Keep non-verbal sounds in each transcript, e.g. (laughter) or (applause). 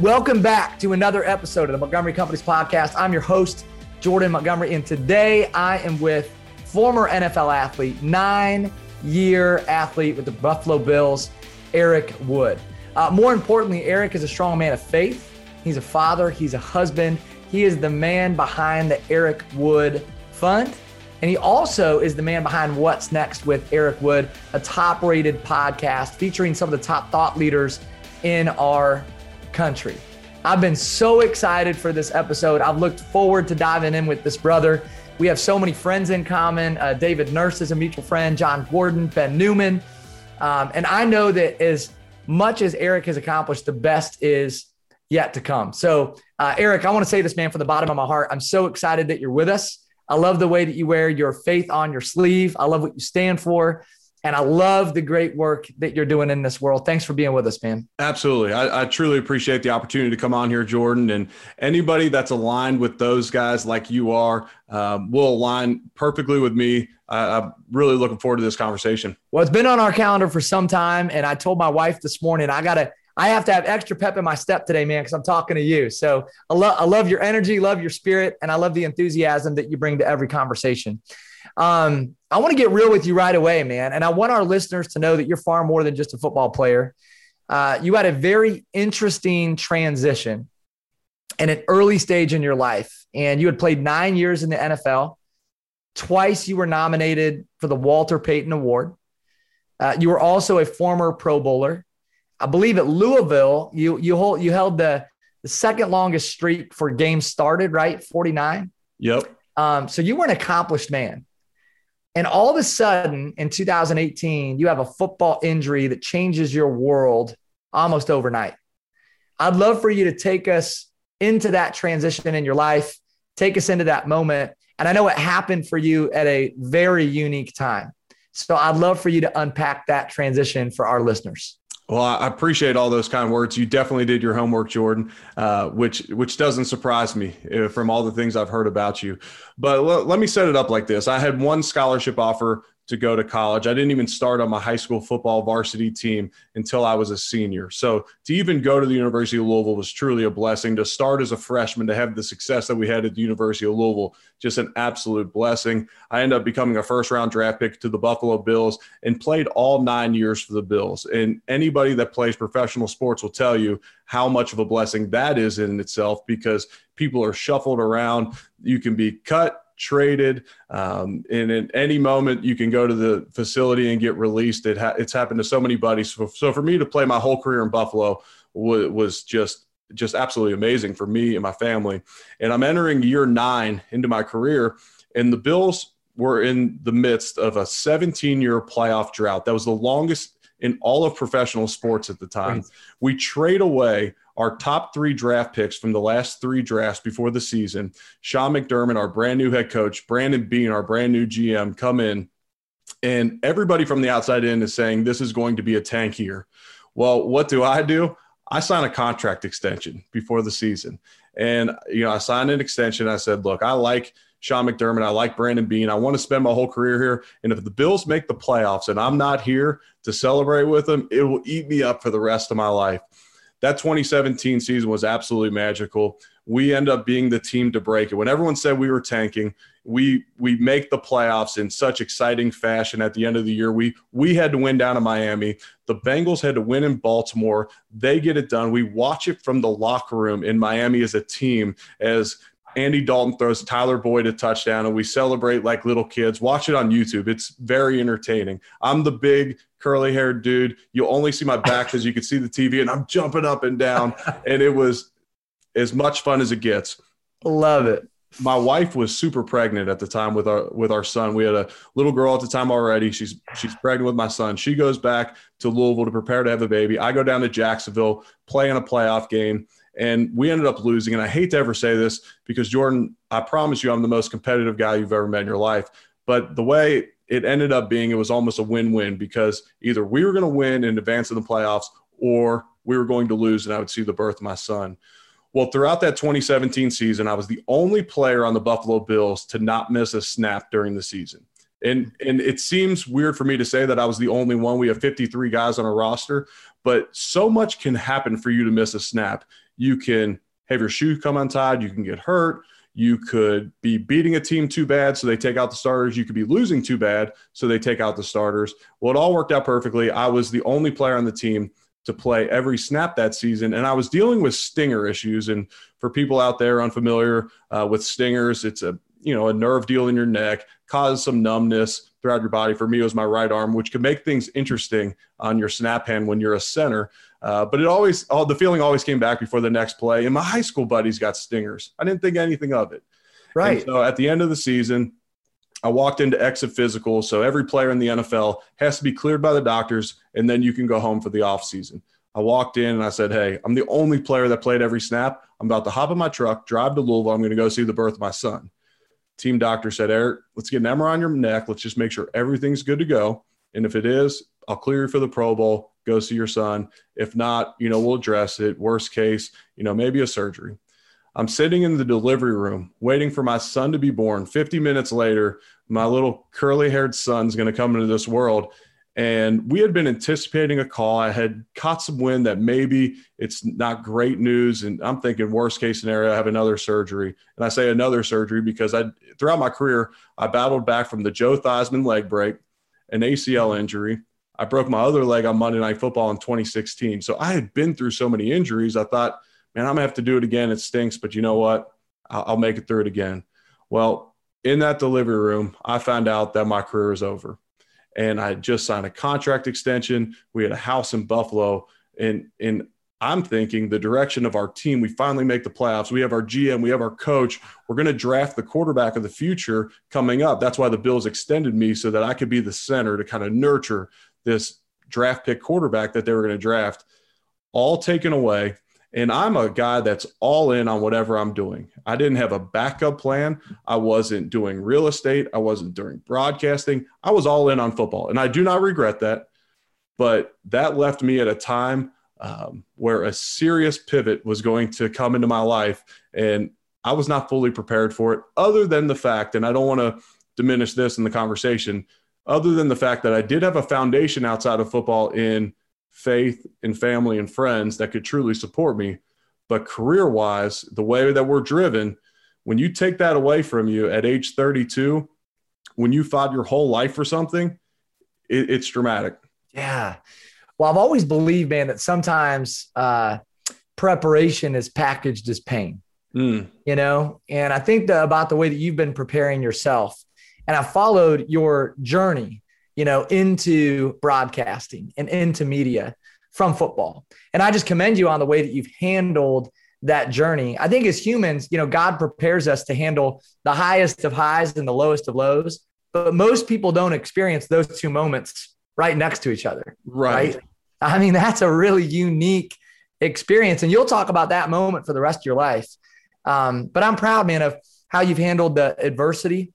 Welcome back to another episode of the Montgomery Companies podcast. I'm your host, Jordan Montgomery, and today I am with former NFL athlete, nine year athlete with the Buffalo Bills, Eric Wood. Uh, more importantly, Eric is a strong man of faith. He's a father, he's a husband. He is the man behind the Eric Wood Fund. And he also is the man behind What's Next with Eric Wood, a top rated podcast featuring some of the top thought leaders in our country. I've been so excited for this episode. I've looked forward to diving in with this brother. We have so many friends in common. Uh, David Nurse is a mutual friend, Jon Gordon, Ben Newman. Um, and I know that as much as Eric has accomplished, the best is yet to come. So, uh, Eric, I want to say this, man, from the bottom of my heart. I'm so excited that you're with us. I love the way that you wear your faith on your sleeve. I love what you stand for. And I love the great work that you're doing in this world. Thanks for being with us, man. Absolutely. I, I, truly appreciate the opportunity to come on here, Jordan. And anybody that's aligned with those guys like you are um, will align perfectly with me. I, I'm really looking forward to this conversation. Well, it's been on our calendar for some time. And I told my wife this morning, I got to, I have to have extra pep in my step today, man, because I'm talking to you. So I, lo- I love your energy, love your spirit, and I love the enthusiasm that you bring to every conversation. Um, I want to get real with you right away, man. And I want our listeners to know that you're far more than just a football player. Uh, you had a very interesting transition in an early stage in your life, and you had played nine years in the NFL. Twice you were nominated for the Walter Payton Award. Uh, you were also a former Pro Bowler. I believe at Louisville, you you hold you held the the second longest streak for games started, right? 49. Yep. Um, so you were an accomplished man. And all of a sudden in 2018, you have a football injury that changes your world almost overnight. I'd love for you to take us into that transition in your life, take us into that moment. And I know it happened for you at a very unique time. So I'd love for you to unpack that transition for our listeners. Well, I appreciate all those kind words. You definitely did your homework, Jordan, uh, which which doesn't surprise me uh, from all the things I've heard about you. But l- let me set it up like this: I had one scholarship offer to go to college. I didn't even start on my high school football varsity team until I was a senior. So to even go to the University of Louisville was truly a blessing. To start as a freshman, to have the success that we had at the University of Louisville, just an absolute blessing. I ended up becoming a first round draft pick to the Buffalo Bills and played all nine years for the Bills. And anybody that plays professional sports will tell you how much of a blessing that is in itself because people are shuffled around. You can be cut traded. Um, and at any moment, you can go to the facility and get released. It ha- it's happened to so many buddies. So, so, for me to play my whole career in Buffalo w- was just just absolutely amazing for me and my family. And I'm entering year nine into my career, and the Bills were in the midst of a 17 year playoff drought. That was the longest in all of professional sports at the time. Right. We trade away our top three draft picks from the last three drafts before the season. Sean McDermott, our brand new head coach, Brandon Beane, our brand new GM, come in. And everybody from the outside in is saying this is going to be a tank here. Well, what do I do? I sign a contract extension before the season. And, you know, I signed an extension. I said, look, I like Sean McDermott. I like Brandon Beane. I want to spend my whole career here. And if the Bills make the playoffs and I'm not here to celebrate with them, it will eat me up for the rest of my life that 2017 season was absolutely magical. We end up being the team to break it. When everyone said we were tanking, we we make the playoffs in such exciting fashion at the end of the year. We we had to win down in Miami. The Bengals had to win in Baltimore. They get it done. We watch it from the locker room in Miami as a team as Andy Dalton throws Tyler Boyd a touchdown and we celebrate like little kids. Watch it on YouTube. It's very entertaining. I'm the big curly haired dude. You only see my back because you can see the TV and I'm jumping up and down. (laughs) and it was as much fun as it gets. Love it. My wife was super pregnant at the time with our with our son. We had a little girl at the time already. She's she's pregnant with my son. She goes back to Louisville to prepare to have a baby. I go down to Jacksonville, play in a playoff game and we ended up losing. And I hate to ever say this because, Jordan, I promise you, I'm the most competitive guy you've ever met in your life. But the way it ended up being, it was almost a win win because either we were going to win in advance of the playoffs or we were going to lose and I would see the birth of my son. Well, throughout that 2017 season, I was the only player on the Buffalo Bills to not miss a snap during the season. And and it seems weird for me to say that I was the only one. We have 53 guys on a roster, but so much can happen for you to miss a snap you can have your shoe come untied, you can get hurt, you could be beating a team too bad, so they take out the starters. You could be losing too bad, so they take out the starters. Well, it all worked out perfectly. I was the only player on the team to play every snap that season, and I was dealing with stinger issues. And for people out there unfamiliar uh, with stingers, it's a you know a nerve deal in your neck, causes some numbness throughout your body. For me, it was my right arm, which could make things interesting on your snap hand when you're a center. Uh, but it always, all the feeling always came back before the next play. And my high school buddies got stingers. I didn't think anything of it. Right. And so at the end of the season, I walked into exit physical. So every player in the NFL has to be cleared by the doctors, and then you can go home for the off season. I walked in and I said, Hey, I'm the only player that played every snap. I'm about to hop in my truck, drive to Louisville. I'm going to go see the birth of my son. Team doctor said, Eric, let's get an MRI on your neck. Let's just make sure everything's good to go. And if it is, I'll clear you for the Pro Bowl. Go see your son. If not, you know, we'll address it. Worst case, you know, maybe a surgery. I'm sitting in the delivery room waiting for my son to be born. 50 minutes later, my little curly haired son's going to come into this world. And we had been anticipating a call. I had caught some wind that maybe it's not great news. And I'm thinking, worst case scenario, I have another surgery. And I say another surgery because I, throughout my career, I battled back from the Joe Theismann leg break, an ACL mm-hmm. injury. I broke my other leg on Monday Night Football in 2016. So I had been through so many injuries. I thought, man, I'm going to have to do it again. It stinks, but you know what? I'll, I'll make it through it again. Well, in that delivery room, I found out that my career is over and I just signed a contract extension. We had a house in Buffalo, and and I'm thinking the direction of our team. We finally make the playoffs. We have our GM, we have our coach. We're going to draft the quarterback of the future coming up. That's why the Bills extended me so that I could be the center to kind of nurture this draft pick quarterback that they were going to draft. All taken away. And I'm a guy that's all in on whatever I'm doing. I didn't have a backup plan. I wasn't doing real estate. I wasn't doing broadcasting. I was all in on football. And I do not regret that. But that left me at a time um, where a serious pivot was going to come into my life. And I was not fully prepared for it, other than the fact, and I don't want to diminish this in the conversation, other than the fact that I did have a foundation outside of football in faith and family and friends that could truly support me. But career wise, the way that we're driven, when you take that away from you at age 32, when you fought your whole life for something, it, it's dramatic. Yeah. Well, I've always believed, man, that sometimes uh, preparation is packaged as pain. Mm. You know, and I think the, about the way that you've been preparing yourself, and I followed your journey you know, into broadcasting and into media from football. And I just commend you on the way that you've handled that journey. I think as humans, you know, God prepares us to handle the highest of highs and the lowest of lows, but most people don't experience those two moments right next to each other. Right. right? I mean, that's a really unique experience. And you'll talk about that moment for the rest of your life. Um, but I'm proud, man, of how you've handled the adversity.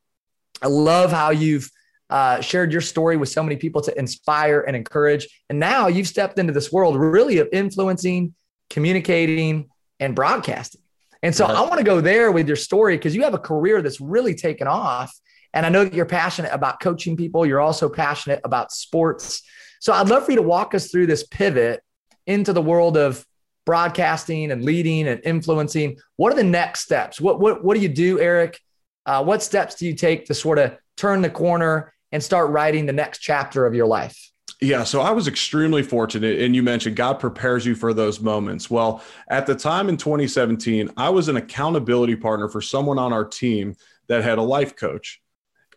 I love how you've uh, shared your story with so many people to inspire and encourage. And now you've stepped into this world really of influencing, communicating, and broadcasting. And so I want to go there with your story because you have a career that's really taken off. And I know that you're passionate about coaching people. You're also passionate about sports. So I'd love for you to walk us through this pivot into the world of broadcasting and leading and influencing. What are the next steps? What, what, what do you do, Eric? Uh, what steps do you take to sort of turn the corner and start writing the next chapter of your life? Yeah, so I was extremely fortunate. And you mentioned God prepares you for those moments. Well, at the time in 2017, I was an accountability partner for someone on our team that had a life coach.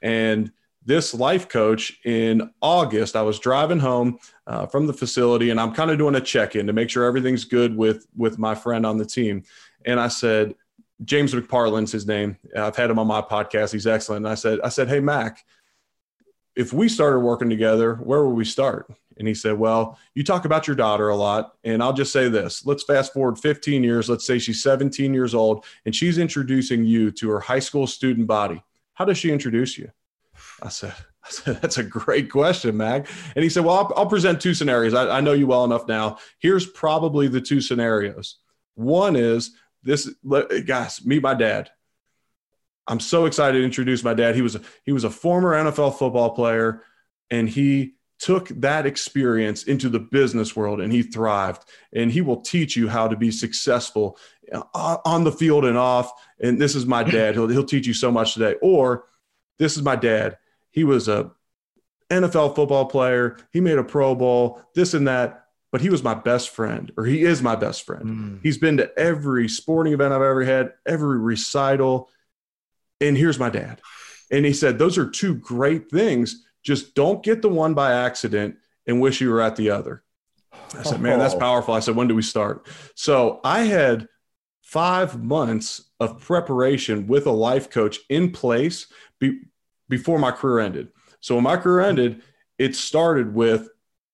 And this life coach in August, I was driving home uh, from the facility and I'm kind of doing a check in to make sure everything's good with, with my friend on the team. And I said, James McParland's his name. I've had him on my podcast. He's excellent. And I said, I said, Hey, Mac, if we started working together, where would we start? And he said, Well, you talk about your daughter a lot. And I'll just say this let's fast forward 15 years. Let's say she's 17 years old and she's introducing you to her high school student body. How does she introduce you? I said, (laughs) I said, that's a great question, Mag. And he said, Well, I'll, I'll present two scenarios. I, I know you well enough now. Here's probably the two scenarios. One is this, guys, meet my dad. I'm so excited to introduce my dad. He was a, he was a former NFL football player, and he took that experience into the business world and he thrived. And he will teach you how to be successful uh, on the field and off. And this is my dad. He'll, he'll teach you so much today. Or this is my dad. He was a nfl football player. He made a pro bowl this and that. But he was my best friend or he is my best friend. Mm. he's been to every sporting event i've ever had every recital and here's my dad and he said those are two great things just don't get the one by accident and wish you were at the other. I said, man, that's oh. powerful. I said, when do we start? So I had five months of preparation with a life coach in place be, before my career ended. So when my career ended, it started with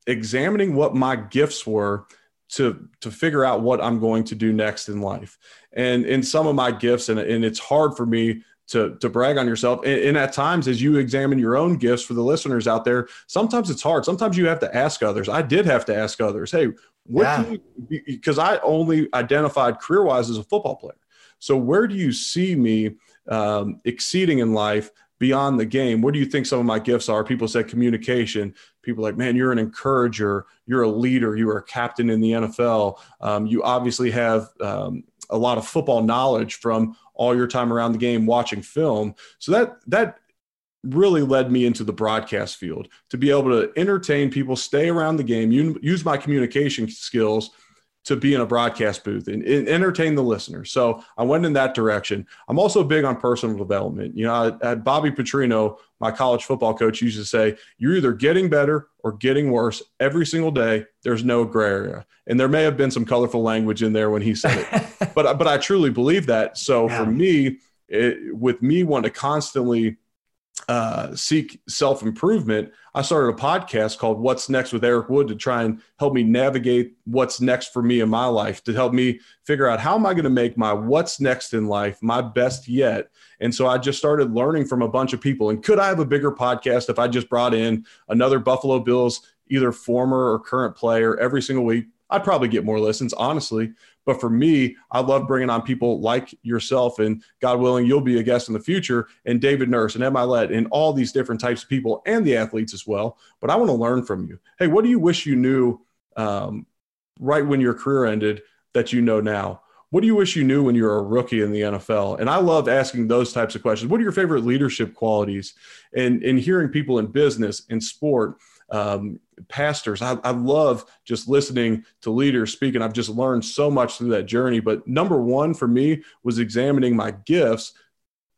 examining what my gifts were to to figure out what I'm going to do next in life. And in some of my gifts, and, and it's hard for me to to brag on yourself. And, and, at times as you examine your own gifts for the listeners out there sometimes it's hard. Sometimes you have to ask others. I did have to ask others hey what because i only identified career wise as a football player. So where do you see me um, exceeding in life beyond the game? What do you think some of my gifts are? People said communication. People like man you're an encourager. You're a leader. You are a captain in the nfl um, you obviously have um, a lot of football knowledge from all your time around the game watching film. So that that really led me into the broadcast field to be able to entertain people, stay around the game, use my communication skills to be in a broadcast booth and, and, entertain the listener. So I went in that direction. I'm also big on personal development. You know, at Bobby Petrino, my college football coach used to say, you're either getting better or getting worse every single day. There's no gray area. And there may have been some colorful language in there when he said it, (laughs) but, but I truly believe that. So yeah. for me, it, with me wanting to constantly uh, seek self improvement, I started a podcast called What's Next with Eric Wood to try and help me navigate what's next for me in my life, to help me figure out how am I going to make my what's next in life my best yet. And so I just started learning from a bunch of people. And could I have a bigger podcast if I just brought in another Buffalo Bills, either former or current player every single week? I'd probably get more listens, honestly. But for me, I love bringing on people like yourself, and God willing, you'll be a guest in the future, and David Nurse and Ed Mylett and all these different types of people and the athletes as well. But I want to learn from you. Hey, what do you wish you knew um, right when your career ended that you know now? What do you wish you knew when you were a rookie in the NFL? And I love asking those types of questions. What are your favorite leadership qualities? And, and hearing people in business, in sport, um, pastors. I, I, love just listening to leaders speak, and I've just learned so much through that journey. But number one for me was examining my gifts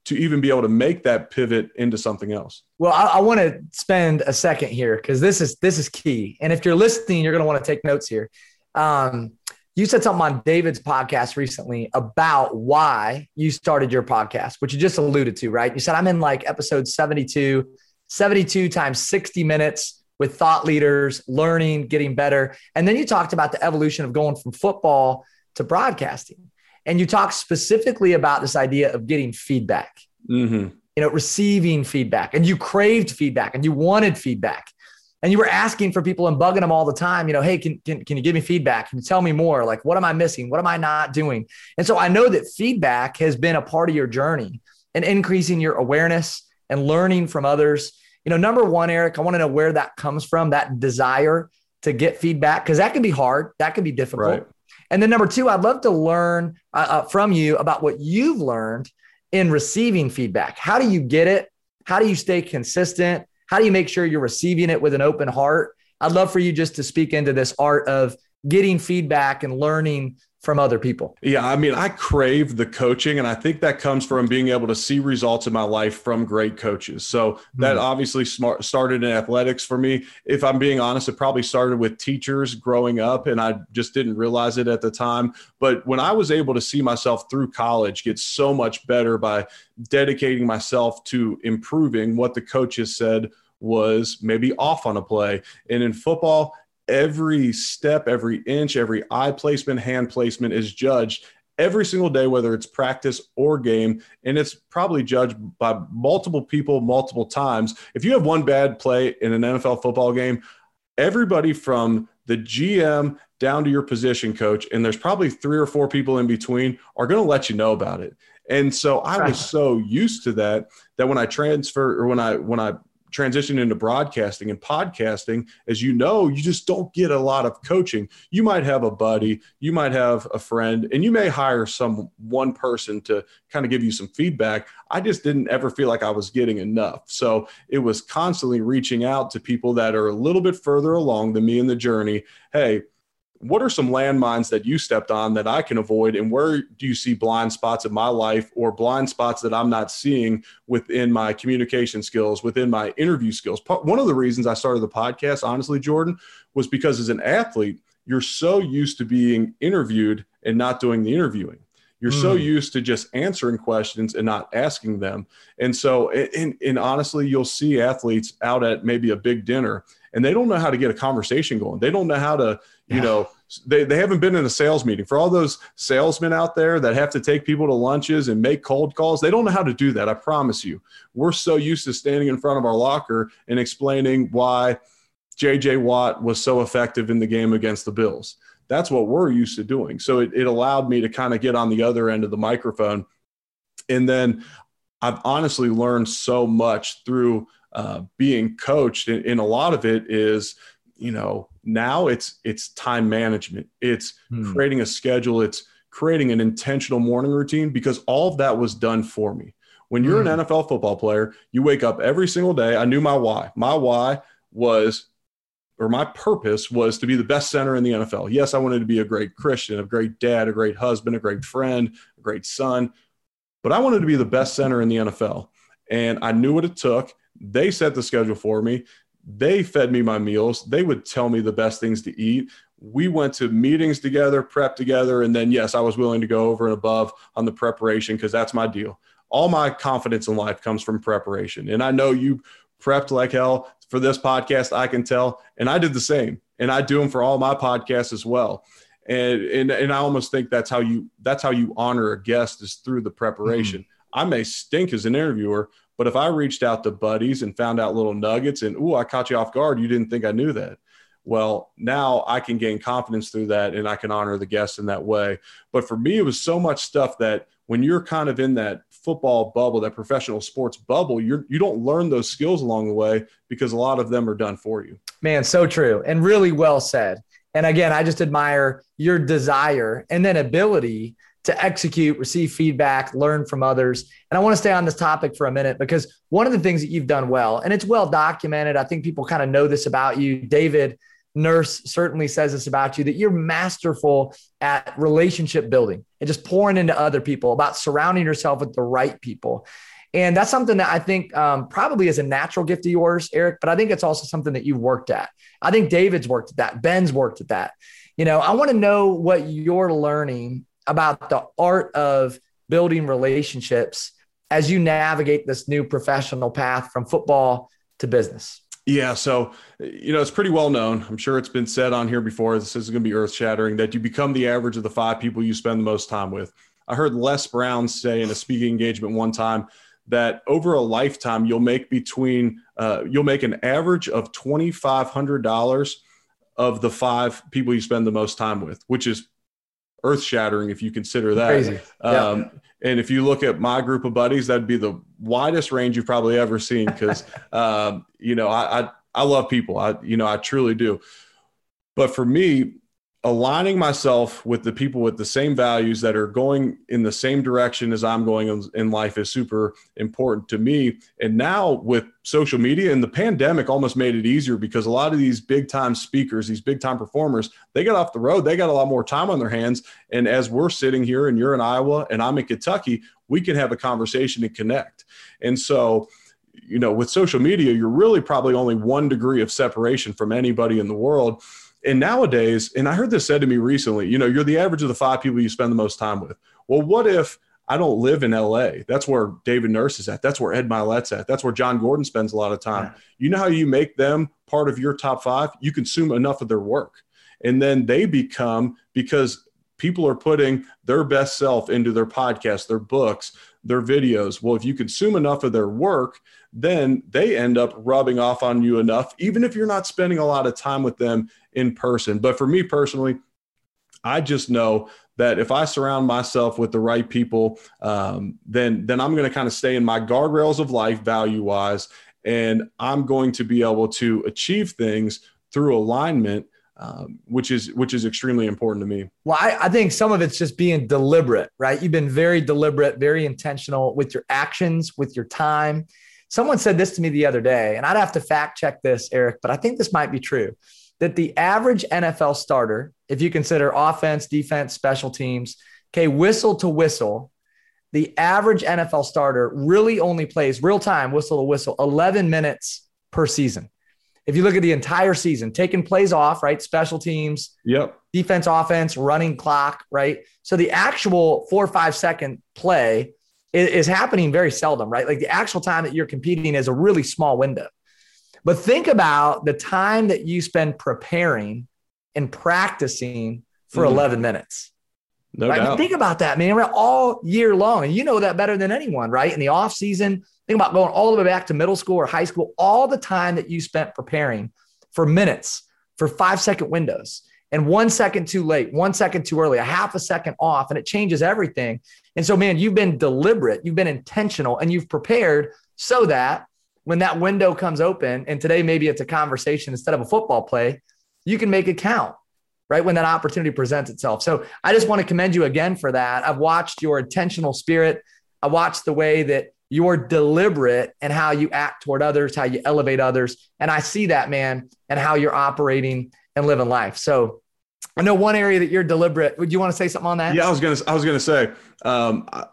to even be able to make that pivot into something else. Well, I, I want to spend a second here because this is this is key. And if you're listening, you're going to want to take notes here. Um, you said something on David's podcast recently about why you started your podcast, which you just alluded to, right? You said I'm in like episode 72, 72 times 60 minutes with thought leaders, learning, getting better. And then you talked about the evolution of going from football to broadcasting. And you talked specifically about this idea of getting feedback, mm-hmm. you know, receiving feedback. And you craved feedback and you wanted feedback. And you were asking for people and bugging them all the time, you know, hey, can, can, can you give me feedback? Can you tell me more? Like, what am I missing? What am I not doing? And so I know that feedback has been a part of your journey and increasing your awareness and learning from others you know, number one, Eric, I want to know where that comes from, that desire to get feedback, because that can be hard, that can be difficult. Right. And then number two, I'd love to learn uh, uh, from you about what you've learned in receiving feedback. How do you get it? How do you stay consistent? How do you make sure you're receiving it with an open heart? I'd love for you just to speak into this art of getting feedback and learning from other people. Yeah, I mean, I crave the coaching, and I think that comes from being able to see results in my life from great coaches. So that mm-hmm. obviously smart, started in athletics for me. If I'm being honest, it probably started with teachers growing up, and I just didn't realize it at the time. But when I was able to see myself through college get so much better by dedicating myself to improving what the coaches said was maybe off on a play. And in football, every step, every inch, every eye placement, hand placement is judged every single day, whether it's practice or game. And it's probably judged by multiple people multiple times. If you have one bad play in an NFL football game, everybody from the GM down to your position coach, and there's probably three or four people in between, are going to let you know about it. And so I was so used to that that when I transfer or when I when I transition into broadcasting and podcasting, as you know, you just don't get a lot of coaching. You might have a buddy, you might have a friend, and you may hire some one person to kind of give you some feedback. I just didn't ever feel like I was getting enough. So it was constantly reaching out to people that are a little bit further along than me in the journey. Hey, what are some landmines that you stepped on that I can avoid? And where do you see blind spots in my life or blind spots that I'm not seeing within my communication skills, within my interview skills? One of the reasons I started the podcast, honestly, Jordan, was because as an athlete, you're so used to being interviewed and not doing the interviewing. You're mm. so hmm. used to just answering questions and not asking them. And so, and, and honestly, you'll see athletes out at maybe a big dinner and they don't know how to get a conversation going. They don't know how to, you yeah. know, they, they haven't been in a sales meeting. For all those salesmen out there that have to take people to lunches and make cold calls, they don't know how to do that. I promise you. We're so used to standing in front of our locker and explaining why JJ Watt was so effective in the game against the Bills. That's what we're used to doing. So it, it allowed me to kind of get on the other end of the microphone. And then I've honestly learned so much through uh, being coached, and, and, a lot of it is, you know, now it's it's time management. It's hmm. creating a schedule. It's creating an intentional morning routine because all of that was done for me. When you're hmm. an NFL football player, you wake up every single day. I knew my why. My why was or my purpose was to be the best center in the NFL. Yes, I wanted to be a great Christian, a great dad, a great husband, a great friend, a great son, but I wanted to be the best center in the NFL. And I knew what it took. They set the schedule for me. They fed me my meals. They would tell me the best things to eat. We went to meetings together, prep together, and then, yes, I was willing to go over and above on the preparation because that's my deal. All my confidence in life comes from preparation. And I know you prepped like hell for this podcast, I can tell. And I did the same. And I do them for all my podcasts as well. And, and, and I almost think that's how you that's how you honor a guest is through the preparation. Mm-hmm. I may stink as an interviewer, but if I reached out to buddies and found out little nuggets and, oh, I caught you off guard, you didn't think I knew that. Well, now I can gain confidence through that and I can honor the guests in that way. But for me, it was so much stuff that when you're kind of in that football bubble, that professional sports bubble, you're, you don't learn those skills along the way because a lot of them are done for you. Man, so true and really well said. And again, I just admire your desire and then ability to execute, receive feedback, learn from others. And I want to stay on this topic for a minute because one of the things that you've done well, and it's well documented, I think people kind of know this about you. David Nurse certainly says this about you that you're masterful at relationship building and just pouring into other people, about surrounding yourself with the right people. And that's something that I think um, probably is a natural gift of yours, Eric, but I think it's also something that you've worked at. I think David's worked at that, Ben's worked at that. You know, I want to know what you're learning about the art of building relationships as you navigate this new professional path from football to business? Yeah, so you know it's pretty well known. I'm sure it's been said on here before. This is going to be earth shattering that you become the average of the five people you spend the most time with. I heard Les Brown say in a speaking engagement one time that over a lifetime you'll make between uh, you'll make an average of twenty five hundred dollars of the five people you spend the most time with, which is earth shattering if you consider that. Crazy. Um, yeah. And if you look at my group of buddies, that'd be the widest range you've probably ever seen. Because, (laughs) um, you know, I, I, I love people. I, you know, I truly do. But for me, aligning myself with the people with the same values that are going in the same direction as I'm going in, life is super important to me. And now with social media and the pandemic almost made it easier because a lot of these big time speakers, these big time performers, they got off the road, they got a lot more time on their hands. And as we're sitting here and you're in Iowa and I'm in Kentucky, we can have a conversation and connect. And so, you know, with social media, you're really probably only one degree of separation from anybody in the world and nowadays, and I heard this said to me recently, you know, you're the average of the five people you spend the most time with. Well, what if I don't live in LA? That's where David Nurse is at. That's where Ed Mylett's at. That's where Jon Gordon spends a lot of time. Yeah. You know how you make them part of your top five? You consume enough of their work. And then they become, because people are putting their best self into their podcasts, their books, their videos. Well, if you consume enough of their work, then they end up rubbing off on you enough, even if you're not spending a lot of time with them in person. But for me personally, I just know that if I surround myself with the right people, um, then then I'm going to kind of stay in my guardrails of life, value wise, and I'm going to be able to achieve things through alignment. Um, which is which is extremely important to me. Well, I, I, think some of it's just being deliberate, right? You've been very deliberate, very intentional with your actions, with your time. Someone said this to me the other day, and I'd have to fact check this, Eric, but I think this might be true. That the average NFL starter, if you consider offense, defense, special teams, okay, whistle to whistle, the average NFL starter really only plays real time, whistle to whistle, 11 minutes per season. If you look at the entire season, taking plays off, right? Special teams, yep. defense, offense, running clock, right? So the actual four or five second play is, is happening very seldom, right? Like the actual time that you're competing is a really small window. But think about the time that you spend preparing and practicing for mm. 11 minutes. No right? doubt. Think about that, man. We're all year long, and you know that better than anyone, right? In the off season, think about going all the way back to middle school or high school, all the time that you spent preparing for minutes, for five second windows, and one second too late, one second too early, a half a second off, and it changes everything. And so, man, you've been deliberate, you've been intentional, and you've prepared so that when that window comes open, and today maybe it's a conversation instead of a football play, you can make it count right? When that opportunity presents itself. So I just want to commend you again for that. I've watched your intentional spirit. I watched the way that you're deliberate and how you act toward others, how you elevate others. And I see that, man, and how you're operating and living life. So I know one area that you're deliberate. Would you want to say something on that? Yeah, I was gonna. I was gonna say. Um, I,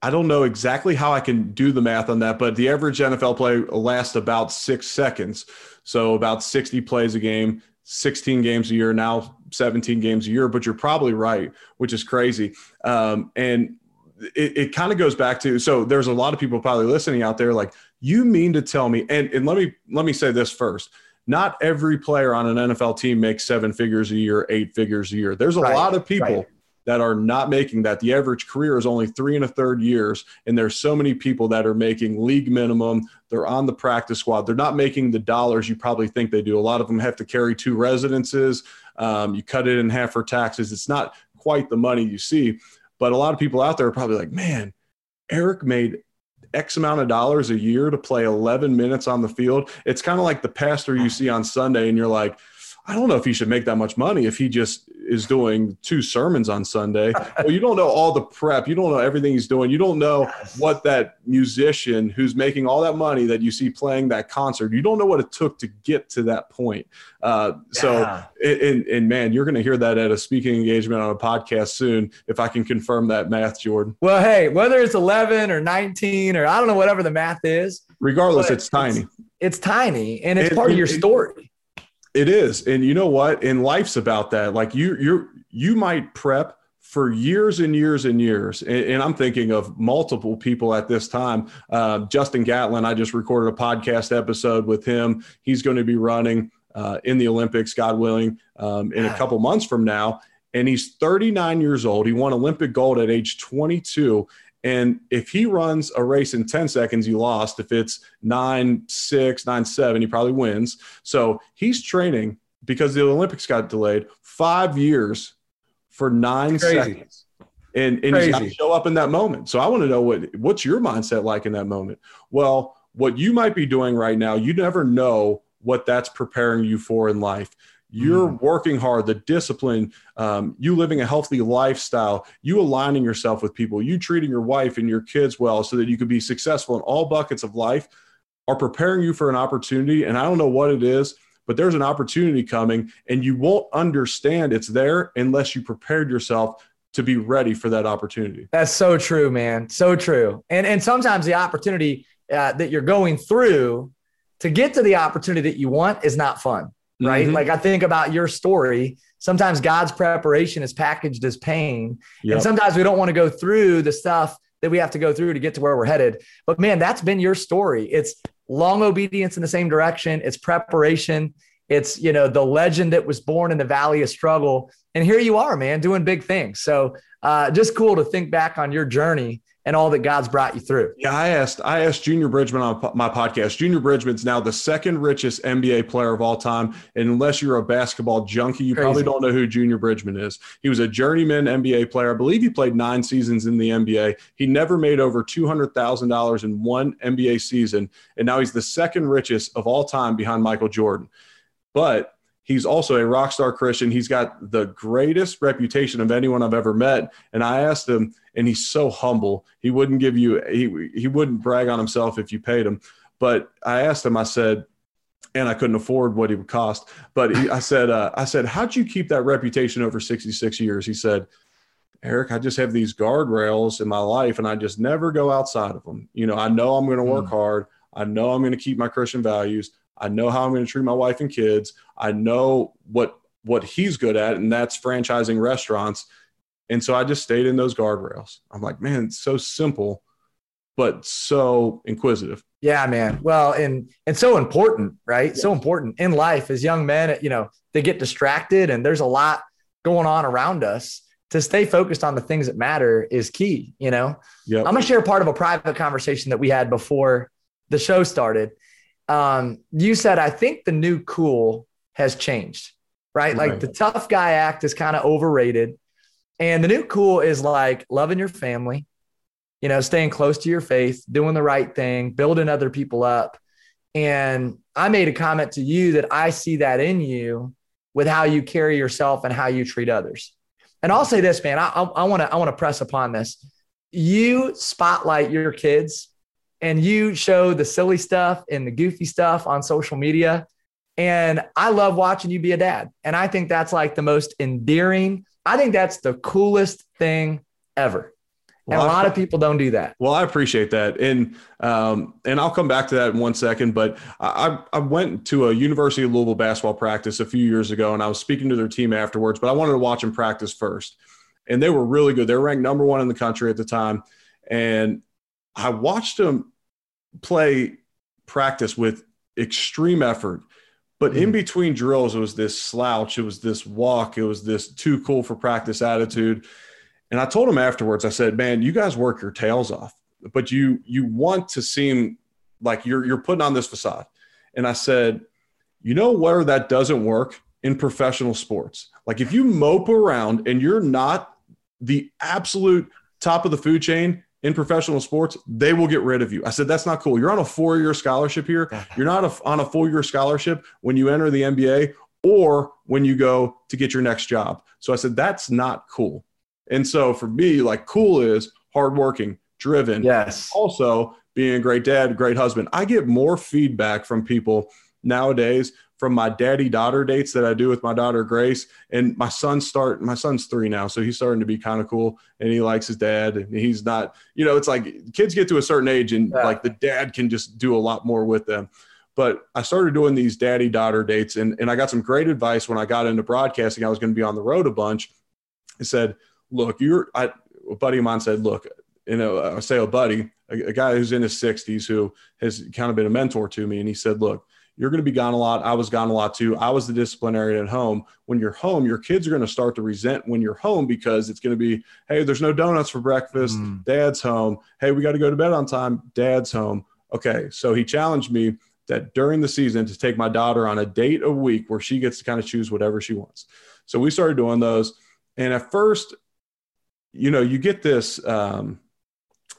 I don't know exactly how I can do the math on that, but the average NFL play lasts about six seconds. So about 60 plays a game, 16 games a year, now 17 games a year, but you're probably right, which is crazy. Um, and it, it kind of goes back to so there's a lot of people probably listening out there like you mean to tell me and, and let me let me say this first not every player on an NFL team makes seven figures a year, eight figures a year. There's a right, lot of people right. That are not making that. The average career is only three and a third years, and there's so many people that are making league minimum. They're on the practice squad. They're not making the dollars you probably think they do. A lot of them have to carry two residences. Um, you cut it in half for taxes. It's not quite the money you see. But a lot of people out there are probably like, man, Eric made X amount of dollars a year to play 11 minutes on the field. It's kind of like the pastor you see on Sunday, and you're like, I don't know if he should make that much money if he just is doing two sermons on Sunday. well, you don't know all the prep. You don't know everything he's doing. You don't know yes. what that musician who's making all that money that you see playing that concert, you don't know what it took to get to that point. Uh, yeah. So, and, and man, you're going to hear that at a speaking engagement on a podcast soon if I can confirm that math, Jordan. Well, hey, whether it's 11 or 19 or I don't know, whatever the math is, regardless, it's tiny. It's, it's, tiny and it's part of your story it is. And you know what? In life's about that. Like you you're, you might prep for years and years and years. And, and, I'm thinking of multiple people at this time. Uh, Justin Gatlin, I just recorded a podcast episode with him. He's going to be running uh, in the Olympics, God willing, um, in a couple months from now. And he's 39 years old. He won Olympic gold at age 22. And if he runs a race in 10 seconds, he lost. If it's nine, six, nine, seven, he probably wins. So he's training because the Olympics got delayed five years for nine seconds. And, and he's got to show up in that moment. So I want to know what what's your mindset like in that moment? Well, what you might be doing right now, you never know what that's preparing you for in life you're mm. working hard the discipline um, you living a healthy lifestyle you aligning yourself with people you treating your wife and your kids well so that you can be successful in all buckets of life are preparing you for an opportunity. And i don't know what it is but there's an opportunity coming and you won't understand it's there unless you prepared yourself to be ready for that opportunity. That's so true man. So true. And and sometimes the opportunity uh, that you're going through to get to the opportunity that you want is not fun right? Mm-hmm. Like I think about your story. Sometimes God's preparation is packaged as pain. Yep. And sometimes we don't want to go through the stuff that we have to go through to get to where we're headed. But man, that's been your story. It's long obedience in the same direction, it's preparation. It's, you know, the legend that was born in the valley of struggle. And here you are, man, doing big things. So uh, just cool to think back on your journey and all that God's brought you through. Yeah, I asked I asked Junior Bridgeman on my podcast. Junior Bridgeman's now the second richest NBA player of all time, and unless you're a basketball junkie, you Crazy. probably don't know who Junior Bridgeman is. He was a journeyman NBA player. I believe he played nine seasons in the NBA. He never made over two hundred thousand dollars in one NBA season, and now he's the second richest of all time behind Michael Jordan. But He's also a rock star Christian. He's got the greatest reputation of anyone I've ever met. And I asked him, and he's so humble. He wouldn't give you, he, he wouldn't brag on himself if you paid him. But I asked him, I said, and I couldn't afford what he would cost. But he, I said, uh, I said, how'd you keep that reputation over 66 years? He said, Eric, I just have these guardrails in my life and I just never go outside of them. You know, I know I'm going to work mm. hard. I know I'm going to keep my Christian values. I know how I'm going to treat my wife and kids. I know what what he's good at, and that's franchising restaurants. And so I just stayed in those guardrails. I'm like, man, it's so simple, but so inquisitive. Yeah, man. Well, and and so important, right? Yeah. So important in life as young men. You know, they get distracted, and there's a lot going on around us. To stay focused on the things that matter is key. You know, yep. I'm gonna share part of a private conversation that we had before the show started um, you said, I think the new cool has changed, right? right. Like the tough guy act is kind of overrated. And the new cool is like loving your family, you know, staying close to your faith, doing the right thing, building other people up. And I made a comment to you that I see that in you with how you carry yourself and how you treat others. And I'll say this, man, I want to I want to press upon this. You spotlight your kids and you show the silly stuff and the goofy stuff on social media. And I love watching you be a dad. And I think that's like the most endearing. I think that's the coolest thing ever. Well, and a lot I, of people don't do that. Well, I appreciate that, and um, and I'll come back to that in one second. But I, I went to a University of Louisville basketball practice a few years ago, and I was speaking to their team afterwards. But I wanted to watch them practice first, and they were really good. They were ranked number one in the country at the time, and I watched him play practice with extreme effort. But in mm. between drills, it was this slouch, it was this walk, it was this too cool for practice attitude. And I told him afterwards, I said, "Man, you guys work your tails off, but you you want to seem like you're you're putting on this facade." And I said, "You know where that doesn't work in professional sports? Like if you mope around and you're not the absolute top of the food chain, in professional sports, they will get rid of you. I said, that's not cool. You're on a four year scholarship here. You're not a, on a full year scholarship when you enter the NBA or when you go to get your next job. So I said, that's not cool. And so for me, like cool is hardworking, driven. Yes. Also being a great dad, great husband. I get more feedback from people nowadays from my daddy daughter dates that I do with my daughter Grace. And my son start my son's three now, so he's starting to be kind of cool and he likes his dad. And he's not, you know, it's like kids get to a certain age and yeah. like the dad can just do a lot more with them. But I started doing these daddy daughter dates and, and I got some great advice when I got into broadcasting. I was going to be on the road a bunch. He said, Look, you're I, a buddy of mine said, Look, you know, I say a buddy, a, a guy who's in his 60s who has kind of been a mentor to me. And he said, Look, you're going to be gone a lot. I was gone a lot too. I was the disciplinarian at home. When you're home, your kids are going to start to resent when you're home because it's going to be, hey, there's no donuts for breakfast. Mm. Dad's home. Hey, we got to go to bed on time. Dad's home. Okay. So he challenged me that during the season to take my daughter on a date a week where she gets to kind of choose whatever she wants. So we started doing those. And at first, you know, you get this, um,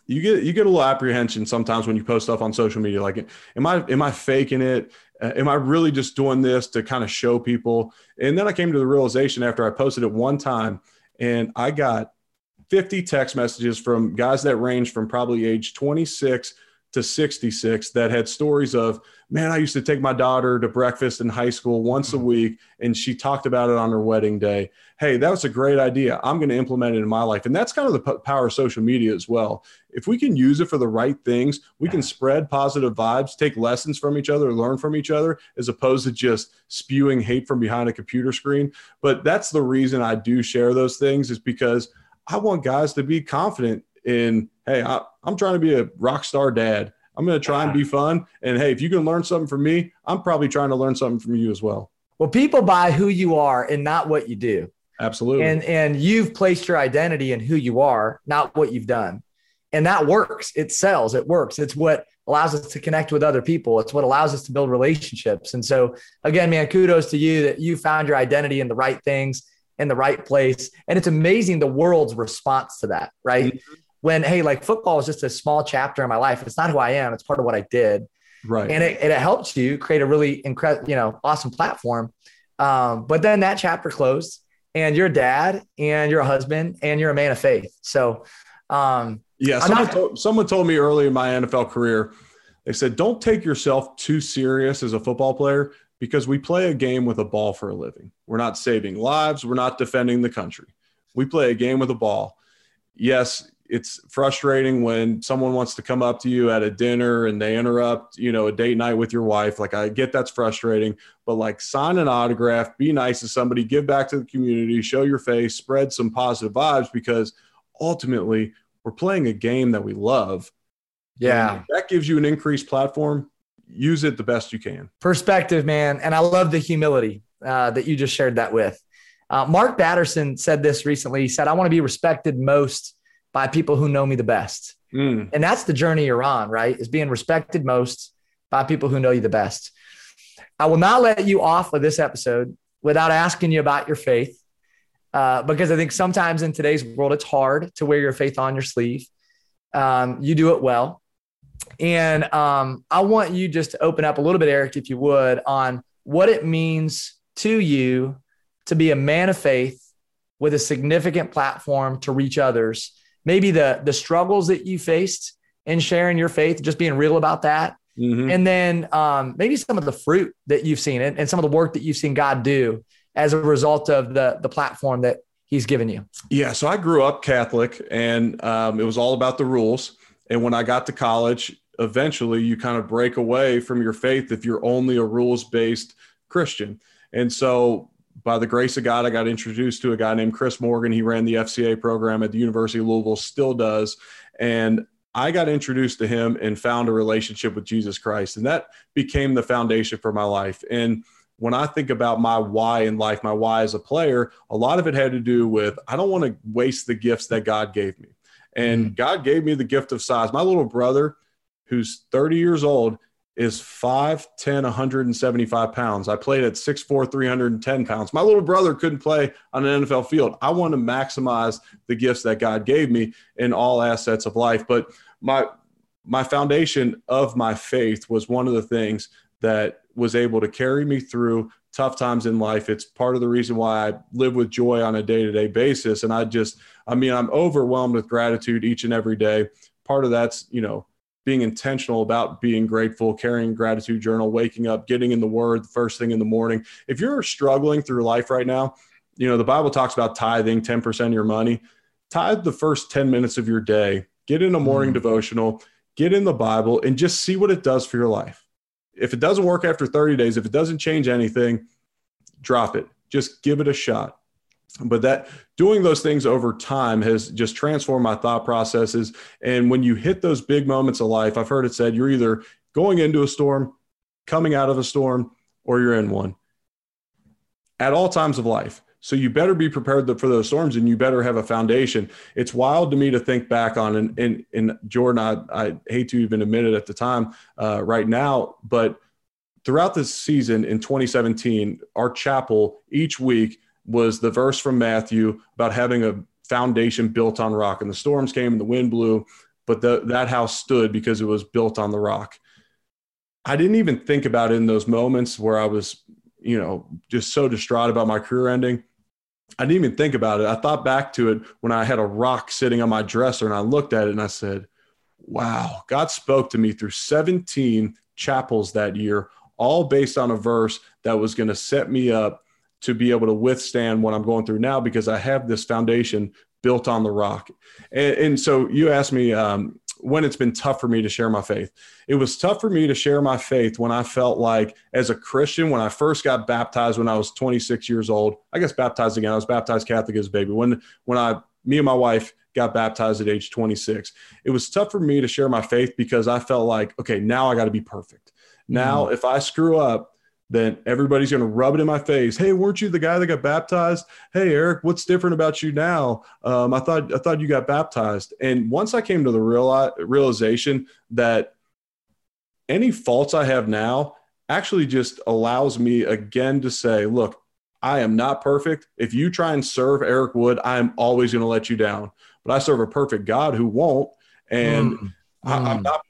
you get you get a little apprehension sometimes when you post stuff on social media like am i am i faking it Uh, am I really just doing this to kind of show people? And then I came to the realization after I posted it one time and I got 50 text messages from guys that range from probably age 26 to 66 that had stories of, man, I used to take my daughter to breakfast in high school once a mm-hmm. week, and she talked about it on her wedding day. Hey, that was a great idea. I'm going to implement it in my life. And that's kind of the power of social media as well. If we can use it for the right things, we can spread positive vibes, take lessons from each other, learn from each other, as opposed to just spewing hate from behind a computer screen. But that's the reason I do share those things, is because I want guys to be confident in hey, I, am trying to be a rock star dad. I'm going to try and be fun. And hey, if you can learn something from me, I'm probably trying to learn something from you as well. Well, people buy who you are and not what you do. Absolutely. And and you've placed your identity in who you are, not what you've done. And that works. It sells, it works. It's what allows us to connect with other people. It's what allows us to build relationships. And so, again, man, kudos to you that you found your identity in the right things in the right place. And it's amazing the world's response to that, right? Mm-hmm. When, hey, like football is just a small chapter in my life. It's not who I am, it's part of what I did. Right. And it, it helps you create a really incredible, you know, awesome platform. Um, but then that chapter closed and you're a dad and you're a husband and you're a man of faith. So, um, yeah, someone, not, told, someone told me early in my NFL career, they said, don't take yourself too serious as a football player because we play a game with a ball for a living. We're not saving lives, we're not defending the country. We play a game with a ball. Yes, it's frustrating when someone wants to come up to you at a dinner and they interrupt, you know, a date night with your wife. Like I get that's frustrating, but like sign an autograph, be nice to somebody, give back to the community, show your face, spread some positive vibes because ultimately we're playing a game that we love. Yeah. that gives you an increased platform. Use it the best you can. Perspective, man. And I love the humility uh, that you just shared that with. Uh, Mark Batterson said this recently. He said, I want to be respected most by people who know me the best. Mm. And that's the journey you're on, right? Is being respected most by people who know you the best. I will not let you off of this episode without asking you about your faith, uh, because I think sometimes in today's world, it's hard to wear your faith on your sleeve. Um, you do it well. And um, I want you just to open up a little bit, Eric, if you would, on what it means to you to be a man of faith with a significant platform to reach others maybe the the struggles that you faced in sharing your faith, just being real about that. Mm-hmm. And then um, maybe some of the fruit that you've seen and, and some of the work that you've seen God do as a result of the the platform that He's given you. Yeah, so I grew up Catholic, and um, it was all about the rules. And when I got to college, eventually you kind of break away from your faith if you're only a rules based Christian. And so by the grace of God, I got introduced to a guy named Chris Morgan. He ran the FCA program at the University of Louisville, still does. And I got introduced to him and found a relationship with Jesus Christ. And that became the foundation for my life. And when I think about my why in life, my why as a player, a lot of it had to do with I don't want to waste the gifts that God gave me. And mm-hmm. God gave me the gift of size. My little brother, who's 30 years old, is 5'10, 175 pounds. I played at 6'4, 310 pounds. My little brother couldn't play on an NFL field. I want to maximize the gifts that God gave me in all assets of life. But my my foundation of my faith was one of the things that was able to carry me through tough times in life. It's part of the reason why I live with joy on a day to day basis. And I just, I mean, I'm overwhelmed with gratitude each and every day. Part of that's, you know, being intentional about being grateful, carrying gratitude journal, waking up, getting in the word the first thing in the morning. If you're struggling through life right now, you know, the Bible talks about tithing 10% of your money. Tithe the first 10 minutes of your day, get in a morning mm. devotional, get in the Bible, and just see what it does for your life. If it doesn't work after 30 days, if it doesn't change anything, drop it. Just give it a shot but that doing those things over time has just transformed my thought processes. And when you hit those big moments of life i've heard it said you're either going into a storm coming out of a storm or you're in one. At all times of life. So you better be prepared for those storms and you better have a foundation. It's wild to me to think back on and, and, and jordan I, I hate to even admit it at the time uh, right now but throughout this season in 2017 our chapel each week was the verse from Matthew about having a foundation built on rock. And the storms came and the wind blew, but the, that house stood because it was built on the rock. I didn't even think about it in those moments where I was, you know, just so distraught about my career ending. I didn't even think about it. I thought back to it when I had a rock sitting on my dresser and I looked at it and I said, wow, God spoke to me through 17 chapels that year, all based on a verse that was going to set me up to be able to withstand what I'm going through now because I have this foundation built on the rock. And, and so you asked me um, when it's been tough for me to share my faith. It was tough for me to share my faith when I felt like, as a Christian, when I first got baptized when I was 26 years old, I guess baptized again. I was baptized Catholic as a baby. When when I me and my wife got baptized at age 26, it was tough for me to share my faith because I felt like, okay, now I got to be perfect. Now, mm if I screw up, then everybody's going to rub it in my face. Hey, weren't you the guy that got baptized? Hey, Eric, what's different about you now? Um, I thought I thought you got baptized. And once I came to the real realization that any faults I have now actually just allows me again to say, look, I am not perfect. If you try and serve Eric Wood, I am always going to let you down. But I serve a perfect God who won't. And mm. I, I'm mm. not.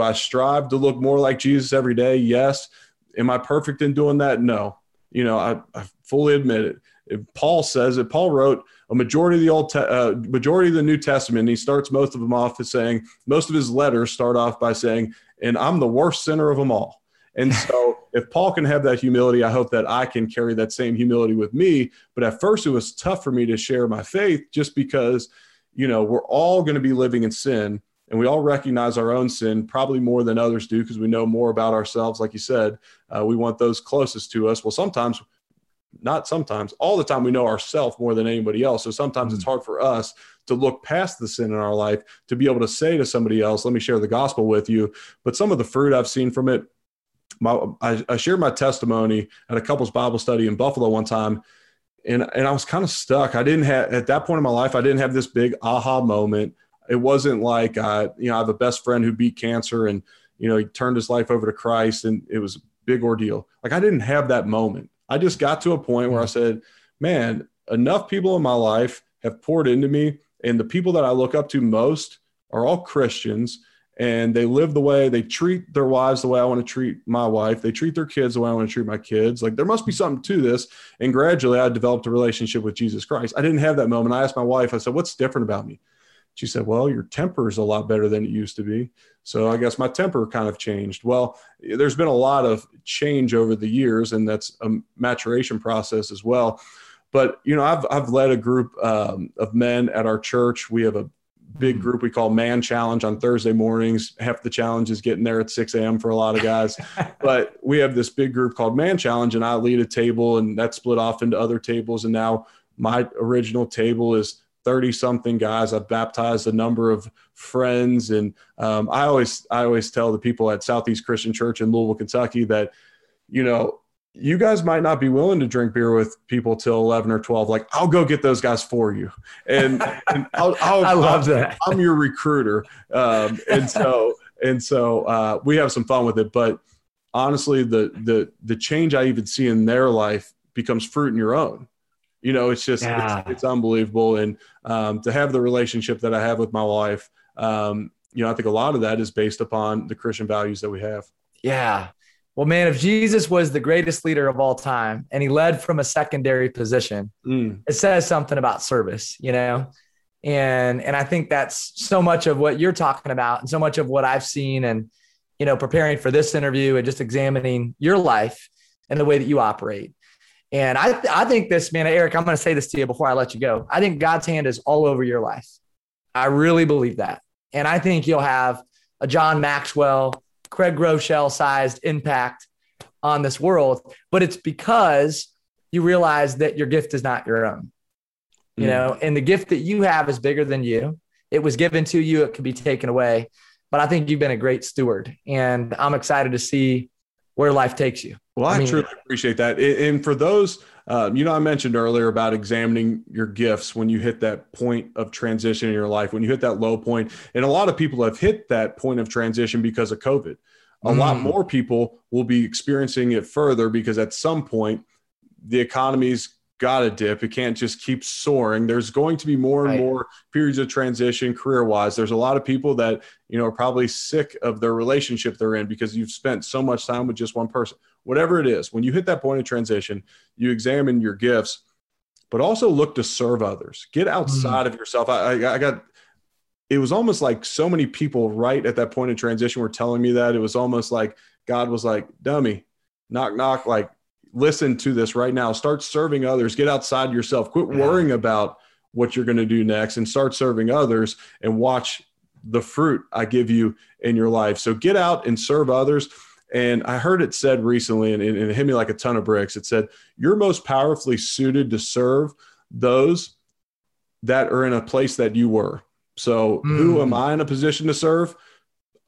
I strive to look more like Jesus every day? Yes. Am I perfect in doing that? No. You know, I, I fully admit it. If Paul says it. Paul wrote a majority of the old, te- uh, majority of the New Testament. he starts most of them off as saying, most of his letters start off by saying, "And I'm the worst sinner of them all." And (laughs) so, if Paul can have that humility, I hope that I can carry that same humility with me. But at first, it was tough for me to share my faith, just because, you know, we're all going to be living in sin and we all recognize our own sin probably more than others do because we know more about ourselves like you said uh, we want those closest to us well sometimes not sometimes all the time we know ourselves more than anybody else so sometimes mm-hmm. it's mm. hard for us to look past the sin in our life to be able to say to somebody else let me share the gospel with you but some of the fruit i've seen from it my, I, I shared my testimony at a couples bible study in buffalo one time and, and i was kind of stuck i didn't have at that point in my life i didn't have this big aha moment it wasn't like uh, you know I have a best friend who beat cancer and you know he turned his life over to Christ and it was big ordeal. Like I didn't have that moment. I just got to a point where I mm-hmm. said, "Man, enough people in my life have poured into me, and the people that I look up to most are all Christians." and they live the way they treat their wives the way I want to treat my wife. They treat their kids the way I want to treat my kids. Like there must be something to this. And gradually I developed a relationship with Jesus Christ. I didn't have that moment. I asked my wife, I said, What's different about me? She said, Well, your temper is a lot better than it used to be. So I guess my temper kind of changed. Well, there's been a lot of change over the years, and that's a maturation process as well. But, you know, I've, I've led a group um, of men at our church. We have a big hmm. group we call Man Challenge on Thursday mornings. Half the challenge is getting there at 6 a.m. for a lot of guys. (laughs) but we have this big group called Man Challenge, and I lead a table, and that's split off into other tables. And now my original table is 30 something guys. I've baptized a number of friends. And um, I always, I always tell the people at Southeast Christian Church in Louisville, Kentucky that, you know, you guys might not be willing to drink beer with people till 11 or 12. Like, I'll go get those guys for you. And, and I'll, (laughs) I'll, i love I'll, that. I'm your recruiter. Um, and so, and so uh, we have some fun with it. But honestly, the, the, the change I even see in their life becomes fruit in your own you know it's just yeah. it's, it's, unbelievable. And um, to have the relationship that i have with my wife um, you know i think a lot of that is based upon the christian values that we have. Yeah. Well man if jesus was the greatest leader of all time and he led from a secondary position mm. it says something about service you know? And and i think that's so much of what you're talking about and so much of what i've seen and you know preparing for this interview and just examining your life and the way that you operate and I, I think this, man, Eric, I'm going to say this to you before I let you go. I think God's hand is all over your life. I really believe that. And I think you'll have a John Maxwell, Craig Groeschel sized impact on this world. But it's because you realize that your gift is not your own, you mm. know, and the gift that you have is bigger than you. It was given to you, it could be taken away. But I think you've been a great steward. And I'm excited to see where life takes you. Well, I, I mean, truly appreciate that. And for those, um, you know, I mentioned earlier about examining your gifts when you hit that point of transition in your life, when you hit that low point. And a lot of people have hit that point of transition because of COVID. A mm. lot more people will be experiencing it further because at some point the economy's got a dip. It can't just keep soaring. There's going to be more and right. more periods of transition career wise. There's a lot of people that, you know, are probably sick of their relationship they're in because you've spent so much time with just one person. Whatever it is, when you hit that point of transition, you examine your gifts, but also look to serve others. Get outside mm. of yourself. I, I, I got, it was almost like so many people right at that point of transition were telling me that. It was almost like God was like, dummy, knock, knock, like, listen to this right now. Start serving others. Get outside yourself. Quit yeah. worrying about what you're going to do next and start serving others and watch the fruit I give you in your life. So get out and serve others. And I heard it said recently, and it, hit me like a ton of bricks. It said, You're most powerfully suited to serve those that are in a place that you were. So, mm. who am I in a position to serve?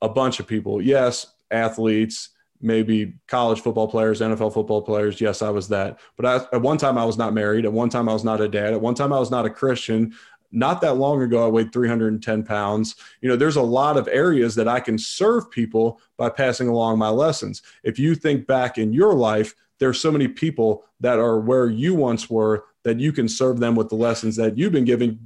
A bunch of people. Yes, athletes, maybe college football players, NFL football players. Yes, I was that. But I, at one time, I was not married. At one time, I was not a dad. At one time, I was not a Christian. Not that long ago, I weighed 310 pounds. You know, there's a lot of areas that I can serve people by passing along my lessons. If you think back in your life, there's so many people that are where you once were that you can serve them with the lessons that you've been giving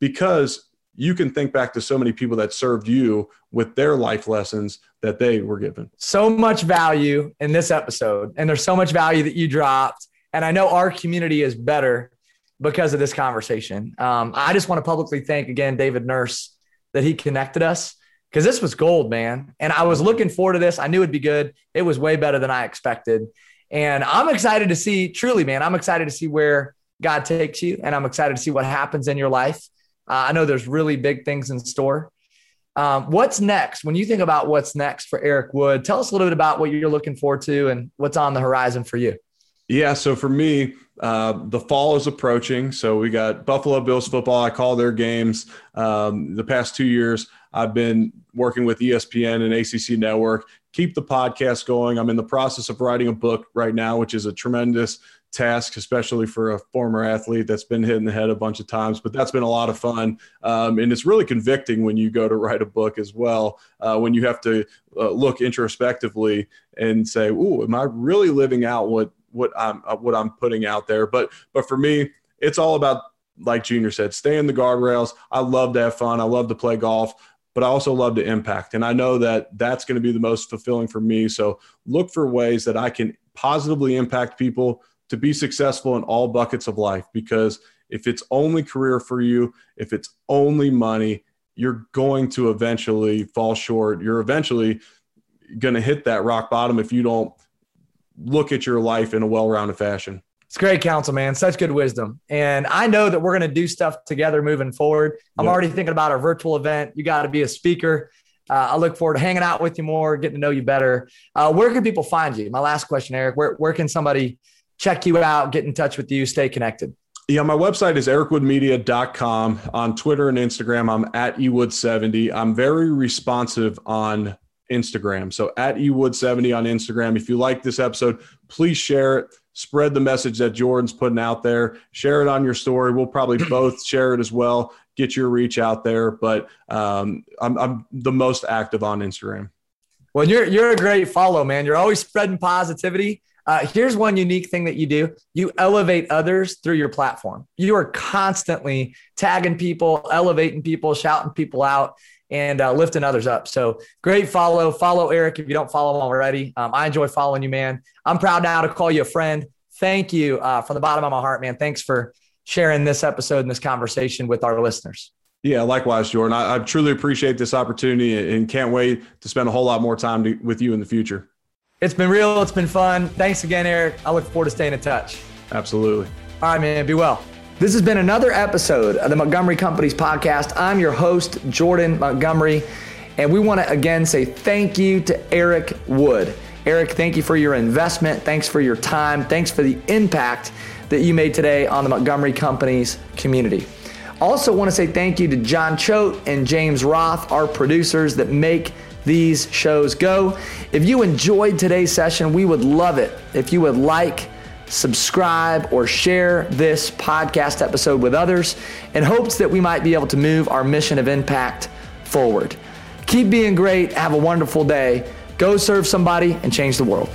because you can think back to so many people that served you with their life lessons that they were given. So much value in this episode, and there's so much value that you dropped. And I know our community is better because of this conversation. Um, I just want to publicly thank again David Nurse that he connected us because this was gold, man. And I was looking forward to this. I knew it'd be good. It was way better than I expected. And I'm excited to see, truly, man, I'm excited to see where God takes you. And I'm excited to see what happens in your life. Uh, I know there's really big things in store. Um, what's next? When you think about what's next for Eric Wood, tell us a little bit about what you're looking forward to and what's on the horizon for you. Yeah, so for me, uh, the fall is approaching. So we got Buffalo Bills football. I call their games. Um, the past two years, I've been working with ESPN and ACC Network. Keep the podcast going. I'm in the process of writing a book right now, which is a tremendous task, especially for a former athlete that's been hit in the head a bunch of times. But that's been a lot of fun. Um, and it's really convicting when you go to write a book as well, uh, when you have to uh, look introspectively and say, "Ooh, am I really living out what what I'm uh, what I'm putting out there?" But but for me, it's all about like Junior said, stay in the guardrails. I love to have fun. I love to play golf but I also love to impact. And I know that that's going to be the most fulfilling for me. So look for ways that I can positively impact people to be successful in all buckets of life because if it's only career for you, if it's only money, you're going to eventually fall short. You're eventually going to hit that rock bottom if you don't look at your life in a well rounded fashion. It's great counsel, man. Such good wisdom. And I know that we're going to do stuff together moving forward. I'm yep. already thinking about our virtual event. You got to be a speaker. Uh, I look forward to hanging out with you more, getting to know you better. Uh, where can people find you? My last question, Eric. Where, where can somebody check you out, get in touch with you, stay connected? Yeah, my website is ericwoodmedia.com. On Twitter and Instagram, I'm at ewood70. I'm very responsive on Instagram. So at ewood70 on Instagram. If you like this episode, please share it. Spread the message that Jordan's putting out there. Share it on your story. We'll probably (clears throat) both share it as well. Get your reach out there. But um, I'm, I'm the most active on Instagram. Well, you're you're a great follow, man. You're always spreading positivity. Uh, here's one unique thing that you do you elevate others through your platform. You are constantly tagging people, elevating people, shouting people out, and uh, lifting others up. So great follow. Follow Eric if you don't follow him already. Um, I enjoy following you, man. I'm proud now to call you a friend. Thank you uh, from the bottom of my heart, man. Thanks for sharing this episode and this conversation with our listeners. Yeah, likewise, Jordan. I, I truly appreciate this opportunity and can't wait to spend a whole lot more time to, with you in the future. It's been real. It's been fun. Thanks again, Eric. I look forward to staying in touch. Absolutely. All right, man. Be well. This has been another episode of the Montgomery Companies podcast. I'm your host, Jordan Montgomery, and we want to again say thank you to Eric Wood. Eric, thank you for your investment. Thanks for your time. Thanks for the impact that you made today on the Montgomery Companies community. Also, want to say thank you to John Choate and James Roth, our producers that make these shows go. If you enjoyed today's session, we would love it if you would like, subscribe, or share this podcast episode with others in hopes that we might be able to move our mission of impact forward. Keep being great. Have a wonderful day. Go serve somebody and change the world.